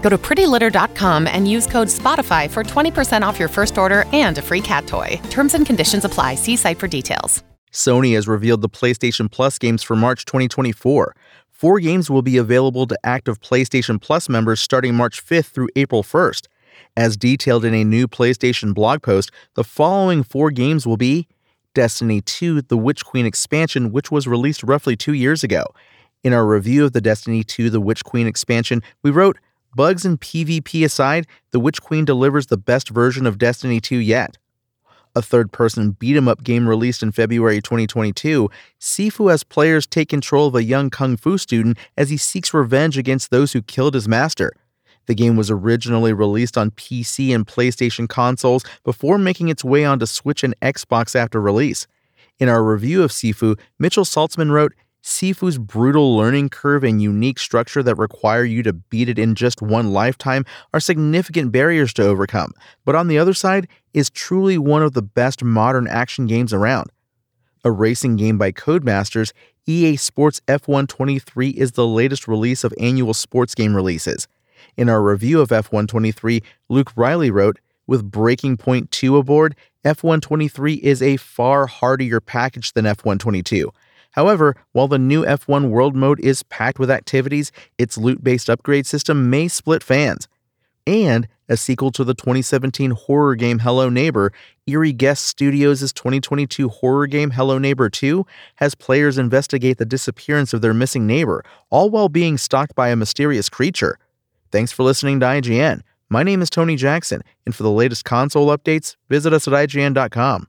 Go to prettylitter.com and use code SPOTIFY for 20% off your first order and a free cat toy. Terms and conditions apply. See site for details. Sony has revealed the PlayStation Plus games for March 2024. Four games will be available to active PlayStation Plus members starting March 5th through April 1st. As detailed in a new PlayStation blog post, the following four games will be Destiny 2 The Witch Queen expansion, which was released roughly two years ago. In our review of the Destiny 2 The Witch Queen expansion, we wrote, Bugs and PvP aside, The Witch Queen delivers the best version of Destiny 2 yet a third person beat 'em up game released in February 2022, Sifu has players take control of a young kung fu student as he seeks revenge against those who killed his master. The game was originally released on PC and PlayStation consoles before making its way onto Switch and Xbox after release. In our review of Sifu, Mitchell Saltzman wrote, Sifu's brutal learning curve and unique structure that require you to beat it in just one lifetime are significant barriers to overcome, but on the other side, is truly one of the best modern action games around. A racing game by Codemasters, EA Sports F1 23 is the latest release of annual sports game releases. In our review of F1 23, Luke Reilly wrote, with Breaking Point 2 aboard, F1 23 is a far hardier package than F1 22. However, while the new F1 World Mode is packed with activities, its loot based upgrade system may split fans. And, a sequel to the 2017 horror game Hello Neighbor, Eerie Guest Studios' 2022 horror game Hello Neighbor 2 has players investigate the disappearance of their missing neighbor, all while being stalked by a mysterious creature. Thanks for listening to IGN. My name is Tony Jackson, and for the latest console updates, visit us at IGN.com.